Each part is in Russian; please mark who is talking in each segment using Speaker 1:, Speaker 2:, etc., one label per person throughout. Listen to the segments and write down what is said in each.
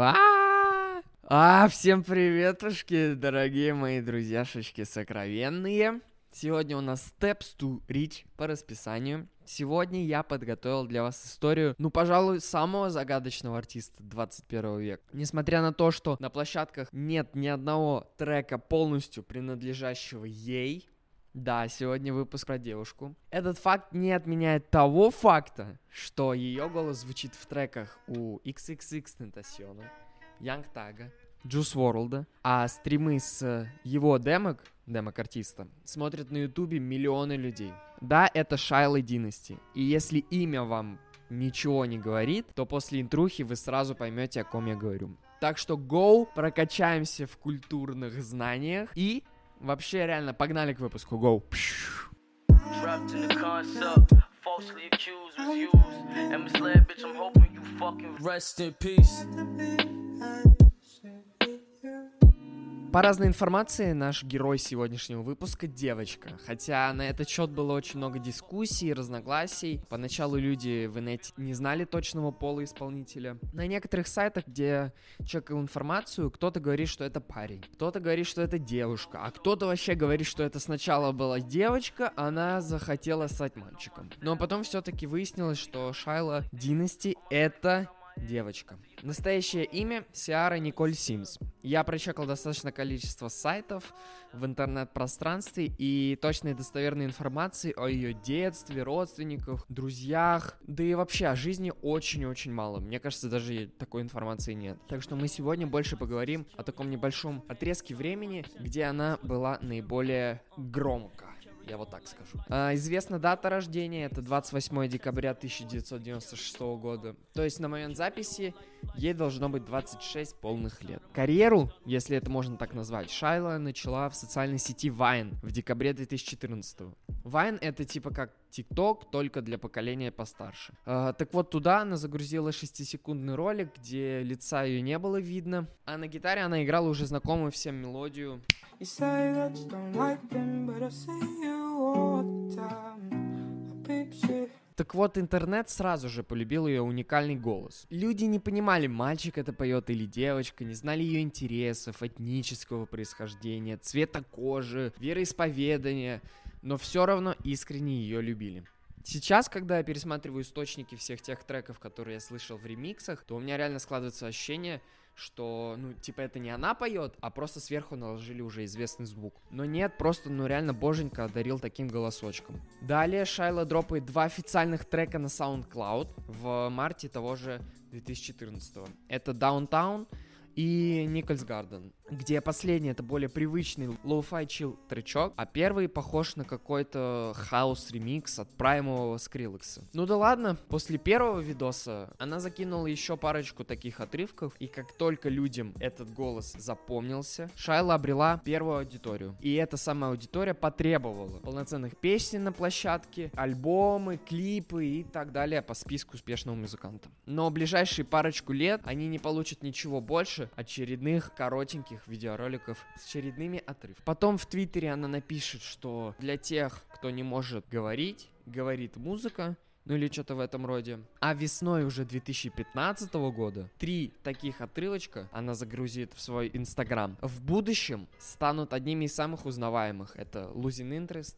Speaker 1: А, а, всем приветушки, дорогие мои друзьяшечки сокровенные. Сегодня у нас Steps to Reach по расписанию. Сегодня я подготовил для вас историю, ну, пожалуй, самого загадочного артиста 21 века. Несмотря на то, что на площадках нет ни одного трека полностью принадлежащего ей, да, сегодня выпуск про девушку. Этот факт не отменяет того факта, что ее голос звучит в треках у XXX Tentacion, Young Tag, Juice WRLD, а стримы с его демок, демок артиста, смотрят на ютубе миллионы людей. Да, это Шайла Династи, и если имя вам ничего не говорит, то после интрухи вы сразу поймете, о ком я говорю. Так что go, прокачаемся в культурных знаниях и Вообще, реально, погнали к выпуску. Go. Rest in peace. По разной информации, наш герой сегодняшнего выпуска — девочка. Хотя на этот счет было очень много дискуссий, разногласий. Поначалу люди в инете не знали точного пола исполнителя. На некоторых сайтах, где чекал информацию, кто-то говорит, что это парень, кто-то говорит, что это девушка, а кто-то вообще говорит, что это сначала была девочка, она захотела стать мальчиком. Но потом все-таки выяснилось, что Шайла Династи — это девочка. Настоящее имя Сиара Николь Симс. Я прочекал достаточно количество сайтов в интернет-пространстве и точной достоверной информации о ее детстве, родственниках, друзьях, да и вообще о жизни очень-очень мало. Мне кажется, даже такой информации нет. Так что мы сегодня больше поговорим о таком небольшом отрезке времени, где она была наиболее громко я вот так скажу. А, известна дата рождения, это 28 декабря 1996 года. То есть на момент записи ей должно быть 26 полных лет. Карьеру, если это можно так назвать, Шайла начала в социальной сети Vine в декабре 2014. Vine это типа как TikTok, только для поколения постарше. А, так вот, туда она загрузила 6-секундный ролик, где лица ее не было видно, а на гитаре она играла уже знакомую всем мелодию. You say that you don't like them, but I see you all the time. Peep shit. Так вот, интернет сразу же полюбил ее уникальный голос. Люди не понимали, мальчик это поет или девочка, не знали ее интересов, этнического происхождения, цвета кожи, вероисповедания, но все равно искренне ее любили. Сейчас, когда я пересматриваю источники всех тех треков, которые я слышал в ремиксах, то у меня реально складывается ощущение, что, ну, типа, это не она поет, а просто сверху наложили уже известный звук. Но нет, просто, ну, реально боженька одарил таким голосочком. Далее Шайла дропает два официальных трека на SoundCloud в марте того же 2014 -го. Это Downtown и Nichols Garden, где последний это более привычный лоу-фай chill тречок, а первый похож на какой-то хаос ремикс от праймового Скриллекса. Ну да ладно, после первого видоса она закинула еще парочку таких отрывков, и как только людям этот голос запомнился, Shiloh обрела первую аудиторию. И эта самая аудитория потребовала полноценных песен на площадке, альбомы, клипы и так далее по списку успешного музыканта. Но ближайшие парочку лет они не получат ничего больше, очередных коротеньких видеороликов с очередными отрывками. Потом в Твиттере она напишет, что для тех, кто не может говорить, говорит музыка, ну или что-то в этом роде. А весной уже 2015 года три таких отрывочка она загрузит в свой инстаграм. В будущем станут одними из самых узнаваемых. Это Losing Interest.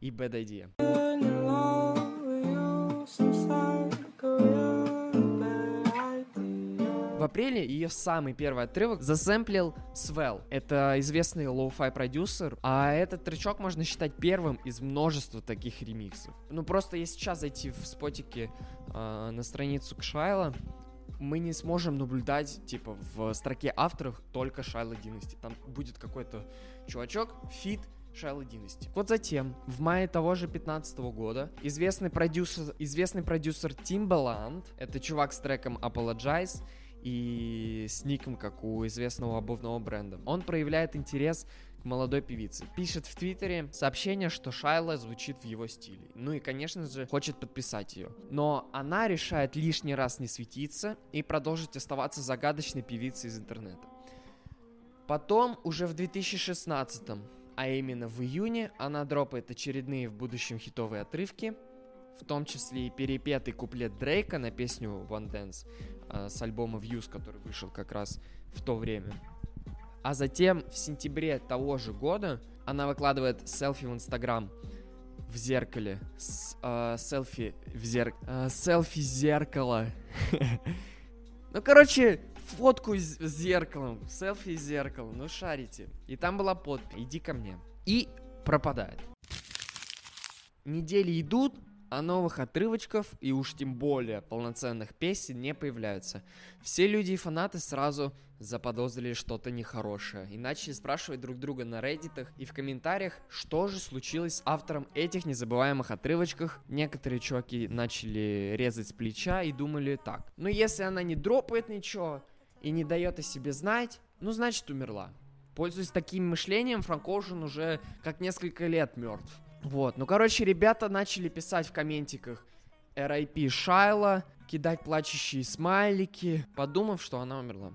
Speaker 1: И Bad Idea. В апреле ее самый первый отрывок засэмплил Swell. Это известный лоу-фай продюсер, а этот тречок можно считать первым из множества таких ремиксов. Ну просто если сейчас зайти в спотике э, на страницу к Shiloh, мы не сможем наблюдать, типа, в строке авторов только Shiloh Dynasty. Там будет какой-то чувачок, feat, Shiloh Dynasty. Вот затем, в мае того же 15 года, известный продюсер, известный продюсер Timbaland, это чувак с треком Apologize, и с ником, как у известного обувного бренда. Он проявляет интерес к молодой певице. Пишет в Твиттере сообщение, что Шайла звучит в его стиле. Ну и, конечно же, хочет подписать ее. Но она решает лишний раз не светиться и продолжить оставаться загадочной певицей из интернета. Потом, уже в 2016 А именно в июне она дропает очередные в будущем хитовые отрывки, в том числе и перепетый куплет Дрейка на песню One Dance э, с альбома Views, который вышел как раз в то время. А затем в сентябре того же года она выкладывает селфи в Инстаграм в зеркале. С, э, селфи в зеркало. Э, селфи зеркало. Ну, короче, фотку с зеркалом. Селфи с зеркалом. Ну, шарите. И там была подпись. Иди ко мне. И пропадает. Недели идут, а новых отрывочков и уж тем более полноценных песен не появляются. Все люди и фанаты сразу заподозрили что-то нехорошее и начали спрашивать друг друга на реддитах и в комментариях, что же случилось с автором этих незабываемых отрывочков. Некоторые чуваки начали резать с плеча и думали так, ну если она не дропает ничего и не дает о себе знать, ну значит умерла. Пользуясь таким мышлением, Франк Оушен уже как несколько лет мертв. Вот, ну, короче, ребята начали писать в комментиках RIP Шайла, кидать плачущие смайлики, подумав, что она умерла.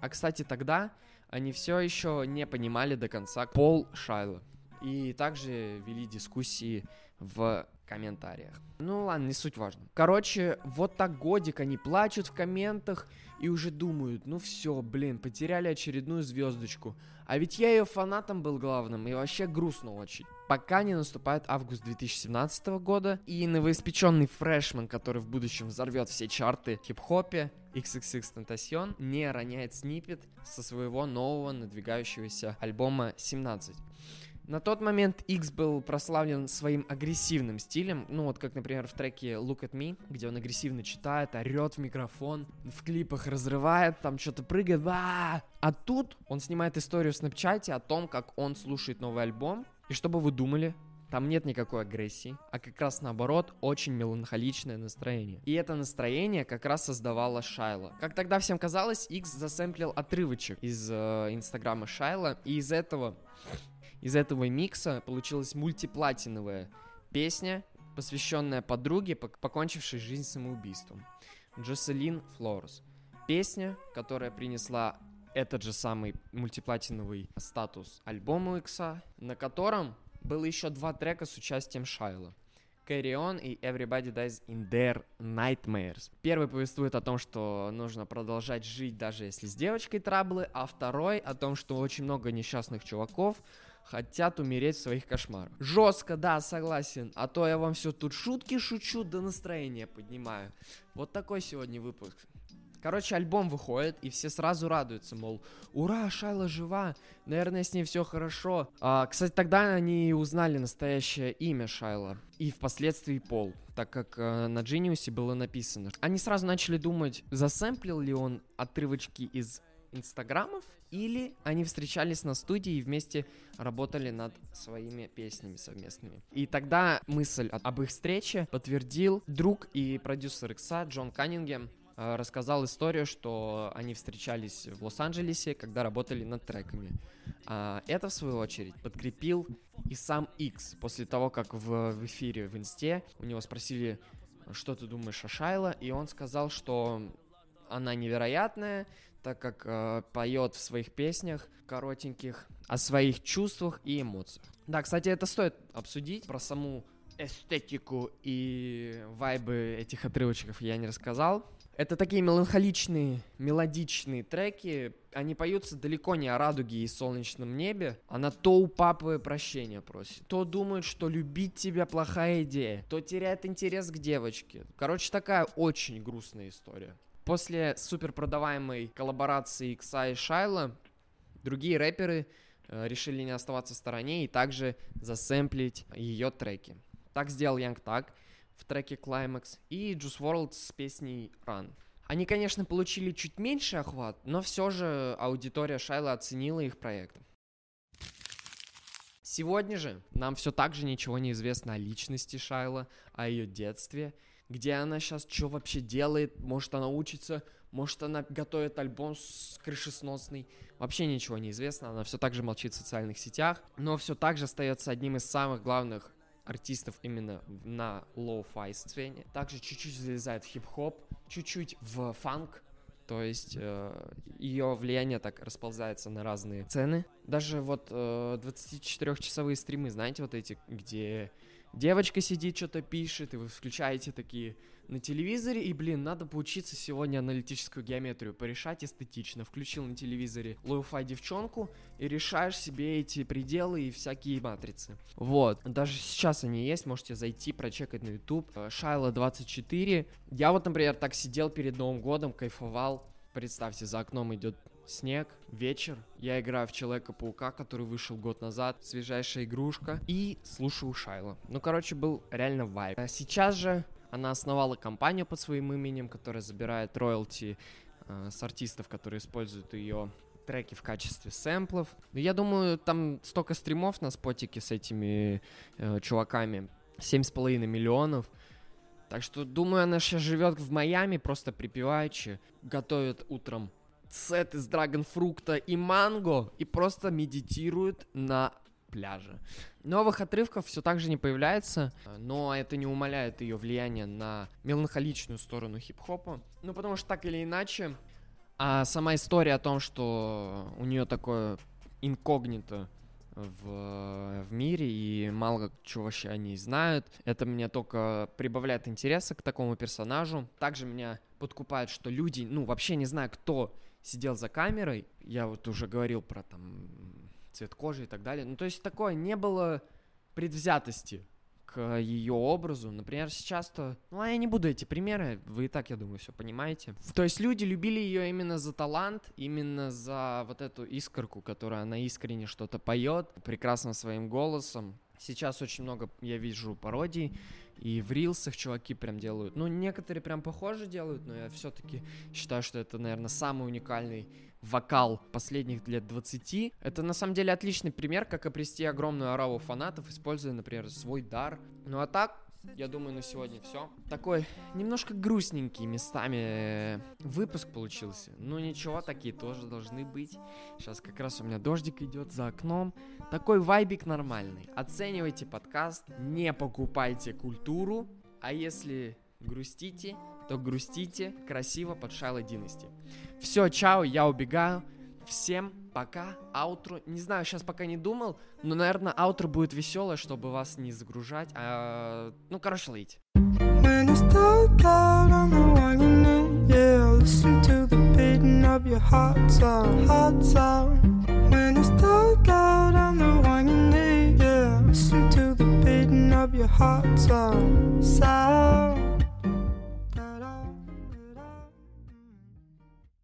Speaker 1: А, кстати, тогда они все еще не понимали до конца пол Шайла. И также вели дискуссии в комментариях. Ну ладно, не суть важно. Короче, вот так годик они плачут в комментах и уже думают, ну все, блин, потеряли очередную звездочку. А ведь я ее фанатом был главным, и вообще грустно очень. Пока не наступает август 2017 года, и новоиспеченный фрешман, который в будущем взорвет все чарты хип-хопе, XXX Tentacion, не роняет снипет со своего нового надвигающегося альбома 17. На тот момент X был прославлен своим агрессивным стилем, ну вот как, например, в треке Look at Me, где он агрессивно читает, орет в микрофон, в клипах разрывает, там что-то прыгает, а, а тут он снимает историю в Снапчате о том, как он слушает новый альбом, и что бы вы думали, там нет никакой агрессии, а как раз наоборот, очень меланхоличное настроение. И это настроение как раз создавала Шайла. Как тогда всем казалось, X засэмплил отрывочек из э, инстаграма Шайла, и из этого из этого микса получилась мультиплатиновая песня, посвященная подруге, покончившей жизнь самоубийством. Джоселин Флорес. Песня, которая принесла этот же самый мультиплатиновый статус альбому Икса, на котором было еще два трека с участием Шайла. Carry On и Everybody Dies in Their Nightmares. Первый повествует о том, что нужно продолжать жить, даже если с девочкой траблы, а второй о том, что очень много несчастных чуваков хотят умереть в своих кошмарах. Жестко, да, согласен. А то я вам все тут шутки шучу, да настроение поднимаю. Вот такой сегодня выпуск. Короче, альбом выходит, и все сразу радуются, мол, ура, Шайла жива, наверное, с ней все хорошо. А, кстати, тогда они узнали настоящее имя Шайла, и впоследствии Пол, так как э, на Genius было написано. Они сразу начали думать, засэмплил ли он отрывочки из инстаграмов, или они встречались на студии и вместе работали над своими песнями совместными. И тогда мысль об их встрече подтвердил друг и продюсер Икса Джон Каннингем, э, рассказал историю, что они встречались в Лос-Анджелесе, когда работали над треками. А это, в свою очередь, подкрепил и сам X. После того, как в, в эфире в Инсте у него спросили, что ты думаешь о Шайла, и он сказал, что она невероятная, так как э, поет в своих песнях коротеньких о своих чувствах и эмоциях. Да, кстати, это стоит обсудить. Про саму эстетику и вайбы этих отрывочков я не рассказал. Это такие меланхоличные, мелодичные треки. Они поются далеко не о радуге и солнечном небе. Она то у папы прощения просит, то думает, что любить тебя плохая идея, то теряет интерес к девочке. Короче, такая очень грустная история. После супер продаваемой коллаборации Икса и Шайла, другие рэперы э, решили не оставаться в стороне и также засэмплить ее треки. Так сделал Young Tag в треке Climax и Juice WRLD с песней Run. Они, конечно, получили чуть меньше охват, но все же аудитория Шайла оценила их проект. Сегодня же нам все так же ничего не известно о личности Шайла, о ее детстве – где она сейчас что вообще делает, может она учится, может она готовит альбом с крышесносный. Вообще ничего не известно, она все так же молчит в социальных сетях, но все так же остается одним из самых главных артистов именно на лоу-фай сцене. Также чуть-чуть залезает в хип-хоп, чуть-чуть в фанк, то есть э, ее влияние так расползается на разные цены. Даже вот э, 24-часовые стримы, знаете, вот эти, где девочка сидит, что-то пишет, и вы включаете такие на телевизоре, и, блин, надо поучиться сегодня аналитическую геометрию порешать эстетично. Включил на телевизоре лоу-фай девчонку и решаешь себе эти пределы и всякие матрицы. Вот. Даже сейчас они есть, можете зайти, прочекать на YouTube. Э, Shiloh 24. Я вот, например, так сидел перед Новым годом, кайфовал. Представьте, за окном идет снег, вечер. Я играю в Человека-паука, который вышел год назад, свежайшая игрушка, и слушаю Shiloh. Ну, короче, был реально вайб. А сейчас же она основала компанию под своим именем, которая забирает роялти э, с артистов, которые используют ее треки в качестве сэмплов. Но я думаю, там столько стримов на спотике с этими э, чуваками. 7,5 миллионов. Так что, думаю, она сейчас живет в Майами, просто припеваючи, готовит утром сет из драгонфрукта и манго и просто медитирует на пляже. Новых отрывков все так же не появляется, но это не умаляет ее влияние на меланхоличную сторону хип-хопа. Ну, потому что так или иначе, а сама история о том, что у нее такое инкогнито в, в мире, и мало чего вообще они знают. Это мне только прибавляет интереса к такому персонажу. Также меня подкупает, что люди, ну, вообще не знаю, кто сидел за камерой. Я вот уже говорил про там цвет кожи и так далее. Ну, то есть такое не было предвзятости к ее образу. Например, сейчас-то... Ну, а я не буду эти примеры, вы и так, я думаю, все понимаете. То есть люди любили ее именно за талант, именно за вот эту искорку, которая она искренне что-то поет, прекрасным своим голосом. Сейчас очень много я вижу пародий, и в рилсах чуваки прям делают. Ну, некоторые прям похоже делают, но я все-таки считаю, что это, наверное, самый уникальный вокал последних лет 20. Это на самом деле отличный пример, как обрести огромную ораву фанатов, используя, например, свой дар. Ну а так, я думаю, на сегодня все. Такой немножко грустненький местами выпуск получился. Ну ничего, такие тоже должны быть. Сейчас как раз у меня дождик идет за окном. Такой вайбик нормальный. Оценивайте подкаст, не покупайте культуру. А если грустите, то грустите красиво под Шайло Династи. Все, чао, я убегаю. Всем пока, аутро. Не знаю, сейчас пока не думал, но, наверное, аутро будет веселое, чтобы вас не загружать. А, ну, короче, beating of your heart sound, heart sound When it's dark out, I'm the one you need, yeah Listen to the beating of your heart sound, sound